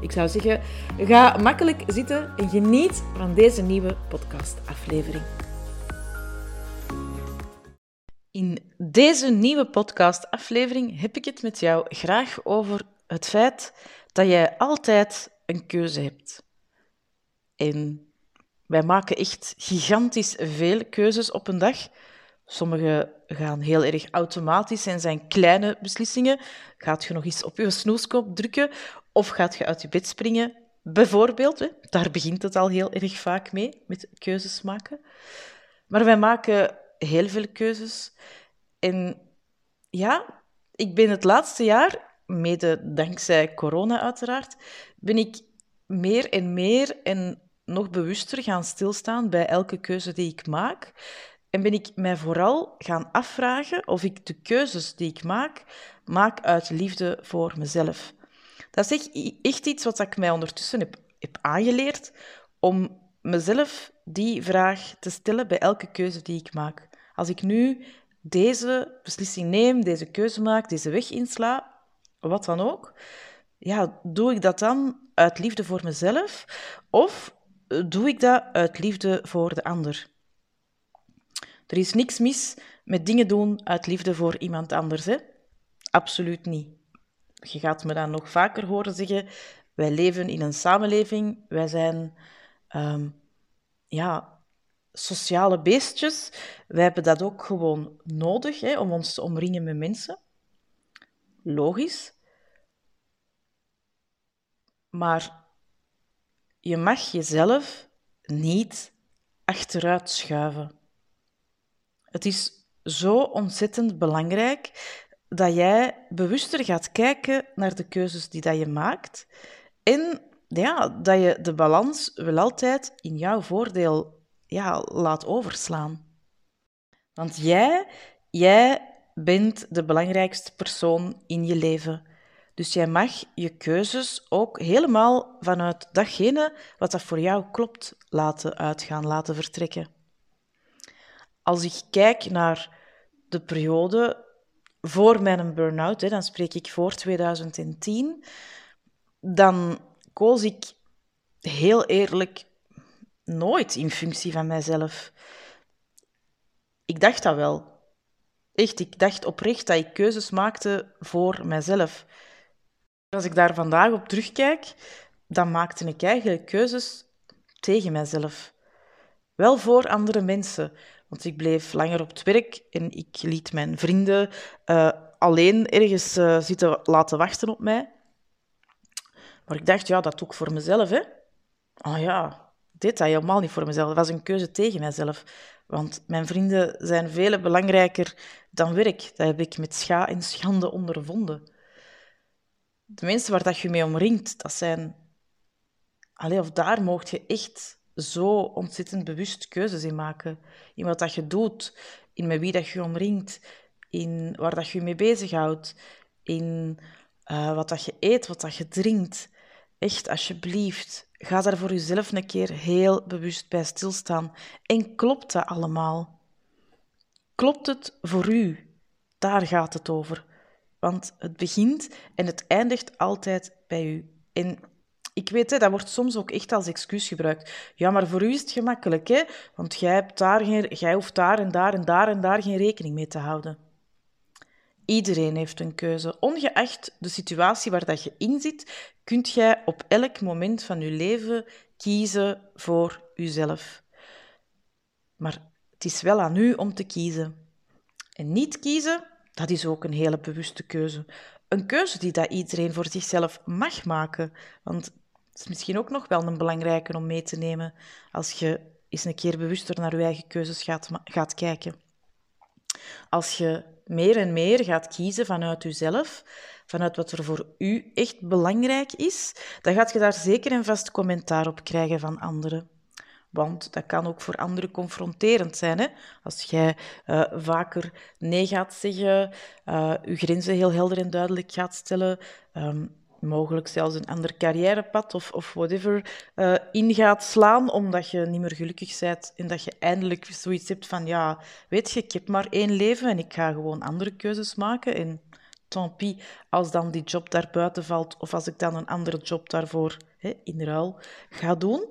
Ik zou zeggen, ga makkelijk zitten en geniet van deze nieuwe podcastaflevering. In deze nieuwe podcastaflevering heb ik het met jou graag over het feit dat jij altijd een keuze hebt. En wij maken echt gigantisch veel keuzes op een dag. Sommige gaan heel erg automatisch en zijn kleine beslissingen. Gaat je nog eens op je snoeskop drukken of gaat je uit je bed springen? Bijvoorbeeld, daar begint het al heel erg vaak mee, met keuzes maken. Maar wij maken heel veel keuzes. En ja, ik ben het laatste jaar, mede dankzij corona uiteraard, ben ik meer en meer en nog bewuster gaan stilstaan bij elke keuze die ik maak. En ben ik mij vooral gaan afvragen of ik de keuzes die ik maak, maak uit liefde voor mezelf. Dat is echt, iets wat ik mij ondertussen heb, heb aangeleerd, om mezelf die vraag te stellen bij elke keuze die ik maak. Als ik nu deze beslissing neem, deze keuze maak, deze weg insla, wat dan ook, ja, doe ik dat dan uit liefde voor mezelf of doe ik dat uit liefde voor de ander? Er is niks mis met dingen doen uit liefde voor iemand anders, hè? Absoluut niet. Je gaat me dan nog vaker horen zeggen: wij leven in een samenleving, wij zijn um, ja, sociale beestjes. Wij hebben dat ook gewoon nodig hè, om ons te omringen met mensen. Logisch. Maar je mag jezelf niet achteruit schuiven. Het is zo ontzettend belangrijk dat jij bewuster gaat kijken naar de keuzes die dat je maakt en ja, dat je de balans wel altijd in jouw voordeel ja, laat overslaan. Want jij, jij bent de belangrijkste persoon in je leven. Dus jij mag je keuzes ook helemaal vanuit datgene wat dat voor jou klopt laten uitgaan, laten vertrekken. Als ik kijk naar de periode voor mijn burn-out, dan spreek ik voor 2010, dan koos ik heel eerlijk nooit in functie van mijzelf. Ik dacht dat wel. Echt, ik dacht oprecht dat ik keuzes maakte voor mijzelf. Als ik daar vandaag op terugkijk, dan maakte ik eigenlijk keuzes tegen mijzelf. Wel voor andere mensen, want ik bleef langer op het werk en ik liet mijn vrienden uh, alleen ergens uh, zitten laten wachten op mij. Maar ik dacht, ja, dat doe ik voor mezelf, hè. Oh ja, dit dat helemaal niet voor mezelf. Dat was een keuze tegen mijzelf. Want mijn vrienden zijn veel belangrijker dan werk. Dat heb ik met scha en schande ondervonden. De mensen waar dat je mee omringt, dat zijn... Allee, of daar mocht je echt zo ontzettend bewust keuzes in maken. In wat dat je doet, in met wie dat je omringt, in waar dat je mee bezighoudt, in uh, wat dat je eet, wat dat je drinkt. Echt, alsjeblieft, ga daar voor jezelf een keer heel bewust bij stilstaan. En klopt dat allemaal? Klopt het voor u? Daar gaat het over. Want het begint en het eindigt altijd bij u. En ik weet, hè, dat wordt soms ook echt als excuus gebruikt. Ja, maar voor u is het gemakkelijk, hè? want jij, hebt daar geen, jij hoeft daar en daar en daar en daar geen rekening mee te houden. Iedereen heeft een keuze. Ongeacht de situatie waar dat je in zit, kunt jij op elk moment van je leven kiezen voor jezelf. Maar het is wel aan u om te kiezen. En niet kiezen, dat is ook een hele bewuste keuze. Een keuze die dat iedereen voor zichzelf mag maken. Want is misschien ook nog wel een belangrijke om mee te nemen als je eens een keer bewuster naar je eigen keuzes gaat, gaat kijken. Als je meer en meer gaat kiezen vanuit jezelf, vanuit wat er voor u echt belangrijk is, dan gaat je daar zeker en vast commentaar op krijgen van anderen. Want dat kan ook voor anderen confronterend zijn. Hè? Als jij uh, vaker nee gaat zeggen, je grenzen heel helder en duidelijk gaat stellen, um, mogelijk zelfs een ander carrièrepad of, of whatever uh, in gaat slaan, omdat je niet meer gelukkig bent en dat je eindelijk zoiets hebt van, ja, weet je, ik heb maar één leven en ik ga gewoon andere keuzes maken. En tant pis, als dan die job daar buiten valt of als ik dan een andere job daarvoor hè, in ruil ga doen.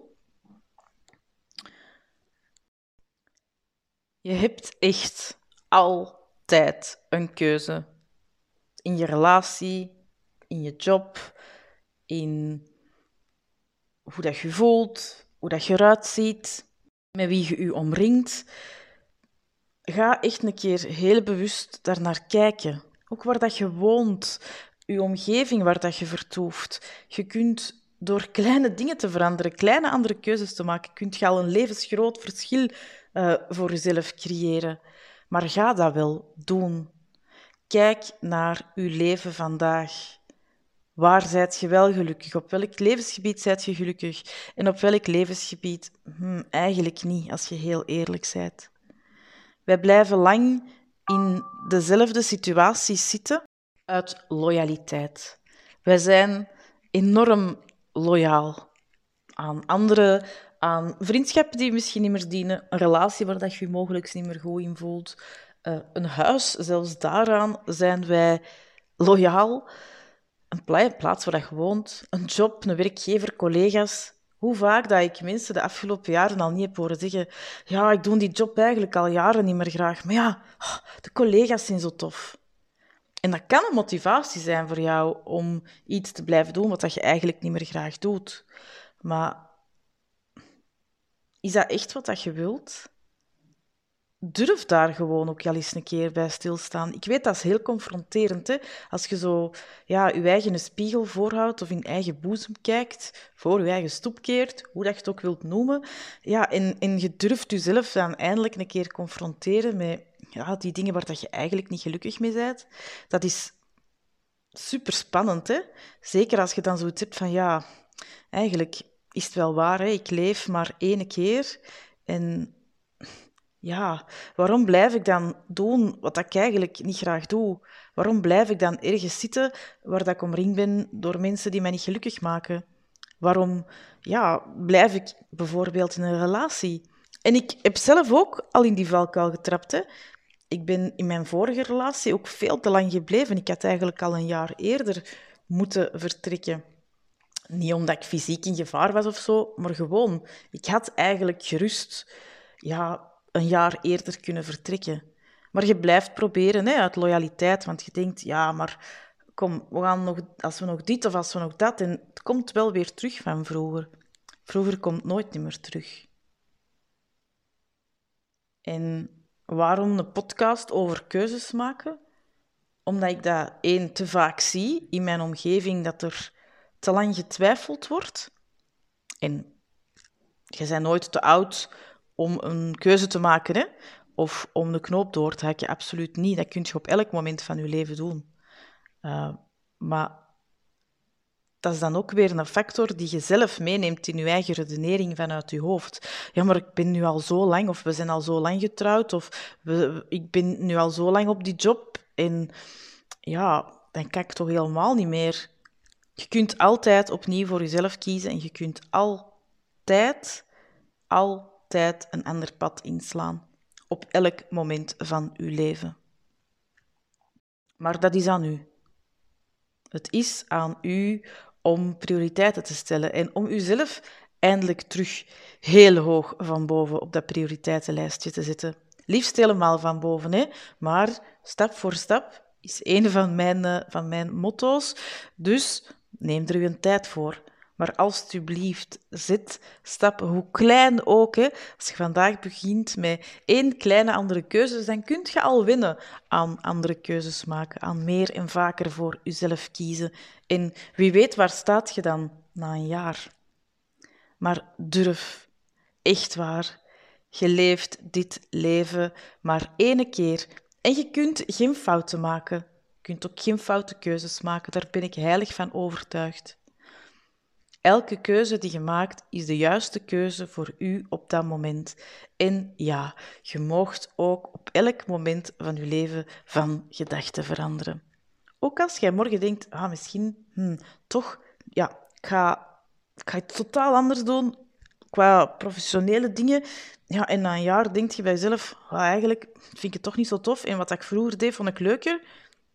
Je hebt echt altijd een keuze. In je relatie, in je job, in hoe dat je voelt, hoe dat je eruit ziet, met wie je je omringt. Ga echt een keer heel bewust daarnaar kijken. Ook waar dat je woont, je omgeving waar dat je vertoeft. Je kunt door kleine dingen te veranderen, kleine andere keuzes te maken, kunt je al een levensgroot verschil uh, voor jezelf creëren. Maar ga dat wel doen. Kijk naar uw leven vandaag. Waar zijt je wel gelukkig? Op welk levensgebied zijt je gelukkig? En op welk levensgebied? Hm, eigenlijk niet, als je heel eerlijk bent. Wij blijven lang in dezelfde situaties zitten uit loyaliteit. Wij zijn enorm loyaal aan anderen, aan vriendschappen die misschien niet meer dienen, een relatie waar dat je je mogelijk niet meer goed in voelt, uh, een huis, zelfs daaraan zijn wij loyaal. Een plaats waar je woont, een job, een werkgever, collega's. Hoe vaak dat ik mensen de afgelopen jaren al niet heb horen zeggen ja, ik doe die job eigenlijk al jaren niet meer graag, maar ja, oh, de collega's zijn zo tof. En dat kan een motivatie zijn voor jou om iets te blijven doen wat je eigenlijk niet meer graag doet. Maar is dat echt wat je wilt? Durf daar gewoon ook al eens een keer bij stilstaan. Ik weet, dat is heel confronterend. Hè? Als je zo ja, je eigen spiegel voorhoudt of in eigen boezem kijkt, voor je eigen stoep keert, hoe dat je het ook wilt noemen. Ja, en, en je durft jezelf dan eindelijk een keer confronteren met ja, die dingen waar dat je eigenlijk niet gelukkig mee bent. Dat is super spannend. Hè? Zeker als je dan zoiets hebt van ja, eigenlijk is het wel waar, hè? ik leef maar één keer. En ja, waarom blijf ik dan doen wat ik eigenlijk niet graag doe? Waarom blijf ik dan ergens zitten waar dat ik omringd ben door mensen die mij niet gelukkig maken? Waarom ja, blijf ik bijvoorbeeld in een relatie? En ik heb zelf ook al in die valkuil getrapt. Ik ben in mijn vorige relatie ook veel te lang gebleven. Ik had eigenlijk al een jaar eerder moeten vertrekken. Niet omdat ik fysiek in gevaar was of zo, maar gewoon, ik had eigenlijk gerust ja, een jaar eerder kunnen vertrekken. Maar je blijft proberen hè, uit loyaliteit, want je denkt, ja, maar kom, we gaan nog, als we nog dit of als we nog dat, en het komt wel weer terug van vroeger. Vroeger komt nooit meer terug. En waarom een podcast over keuzes maken? Omdat ik dat één te vaak zie in mijn omgeving dat er te lang getwijfeld wordt. En je bent nooit te oud om een keuze te maken hè? of om de knoop door te hakken. Absoluut niet. Dat kun je op elk moment van je leven doen. Uh, maar dat is dan ook weer een factor die je zelf meeneemt in je eigen redenering vanuit je hoofd. Ja, maar ik ben nu al zo lang, of we zijn al zo lang getrouwd, of ik ben nu al zo lang op die job. En ja, dan kan ik toch helemaal niet meer. Je kunt altijd opnieuw voor jezelf kiezen en je kunt altijd, al tijd een ander pad inslaan, op elk moment van uw leven. Maar dat is aan u. Het is aan u om prioriteiten te stellen en om uzelf eindelijk terug heel hoog van boven op dat prioriteitenlijstje te zetten. Liefst helemaal van boven, hè? maar stap voor stap is een van mijn, eh, van mijn motto's. Dus neem er uw tijd voor. Maar alstublieft, zet stappen, hoe klein ook. Hè. Als je vandaag begint met één kleine andere keuze, dan kun je al winnen aan andere keuzes maken, aan meer en vaker voor jezelf kiezen. En wie weet, waar staat je dan na een jaar? Maar durf, echt waar. Je leeft dit leven maar één keer en je kunt geen fouten maken. Je kunt ook geen foute keuzes maken, daar ben ik heilig van overtuigd. Elke keuze die je maakt is de juiste keuze voor u op dat moment. En ja, je moogt ook op elk moment van je leven van gedachten veranderen. Ook als jij morgen denkt, ah, misschien hmm, toch, ja, ik ga, ik ga het totaal anders doen qua professionele dingen. Ja, en na een jaar denk je bij jezelf, ah, eigenlijk vind ik het toch niet zo tof. En wat ik vroeger deed, vond ik leuker.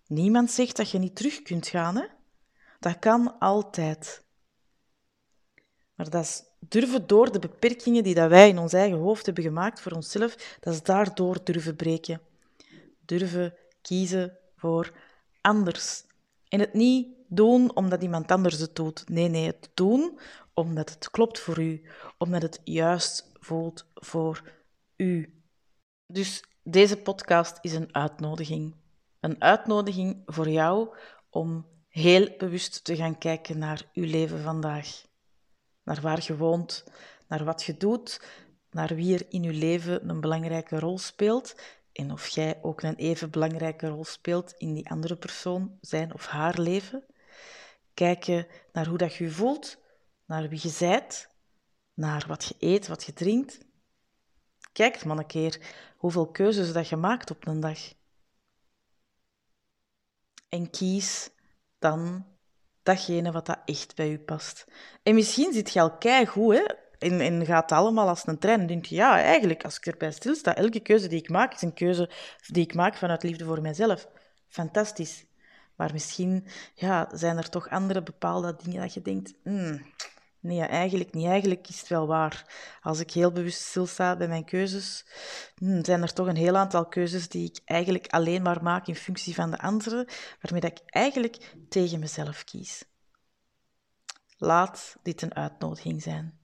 Niemand zegt dat je niet terug kunt gaan. Hè? Dat kan altijd. Maar dat is durven door de beperkingen die dat wij in ons eigen hoofd hebben gemaakt voor onszelf, dat is daardoor durven breken. Durven kiezen voor anders. En het niet doen omdat iemand anders het doet. Nee, nee, het doen omdat het klopt voor u, omdat het juist voelt voor u. Dus deze podcast is een uitnodiging. Een uitnodiging voor jou om heel bewust te gaan kijken naar uw leven vandaag. Naar waar je woont, naar wat je doet, naar wie er in uw leven een belangrijke rol speelt en of jij ook een even belangrijke rol speelt in die andere persoon, zijn of haar leven. Kijken naar hoe dat je je voelt, naar wie je zijt, naar wat je eet, wat je drinkt. Kijk maar een keer hoeveel keuzes dat je maakt op een dag. En kies dan datgene wat dat echt bij je past. En misschien zit je al goed, hè? En, en gaat allemaal als een trein. En denk je, ja, eigenlijk, als ik erbij stilsta, elke keuze die ik maak, is een keuze die ik maak vanuit liefde voor mijzelf. Fantastisch. Maar misschien ja, zijn er toch andere bepaalde dingen dat je denkt, hmm, nee, eigenlijk niet. Eigenlijk is het wel waar. Als ik heel bewust stilsta bij mijn keuzes, hmm, zijn er toch een heel aantal keuzes die ik eigenlijk alleen maar maak in functie van de anderen, waarmee dat ik eigenlijk tegen mezelf kies. Laat dit een uitnodiging zijn.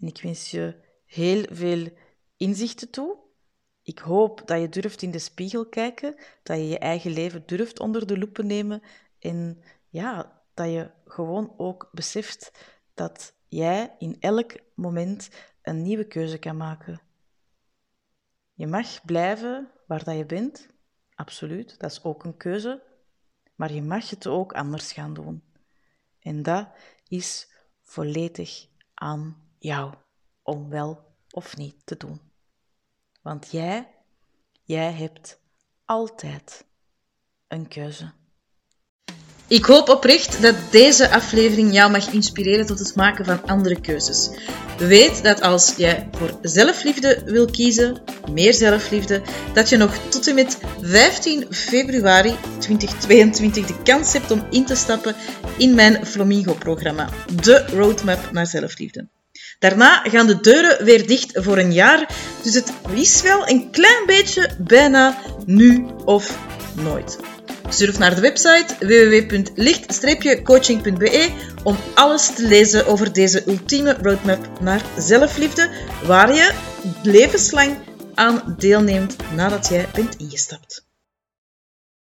En ik wens je heel veel inzichten toe. Ik hoop dat je durft in de spiegel kijken, dat je je eigen leven durft onder de loep nemen en ja, dat je gewoon ook beseft dat jij in elk moment een nieuwe keuze kan maken. Je mag blijven waar dat je bent, absoluut, dat is ook een keuze, maar je mag het ook anders gaan doen. En dat is volledig aan jou om wel of niet te doen. Want jij, jij hebt altijd een keuze. Ik hoop oprecht dat deze aflevering jou mag inspireren tot het maken van andere keuzes. Weet dat als jij voor zelfliefde wil kiezen, meer zelfliefde, dat je nog tot en met 15 februari 2022 de kans hebt om in te stappen in mijn Flamingo-programma, de Roadmap naar zelfliefde. Daarna gaan de deuren weer dicht voor een jaar, dus het is wel een klein beetje bijna nu of nooit. Surf naar de website www.licht-coaching.be om alles te lezen over deze ultieme roadmap naar zelfliefde, waar je levenslang aan deelneemt nadat jij bent ingestapt.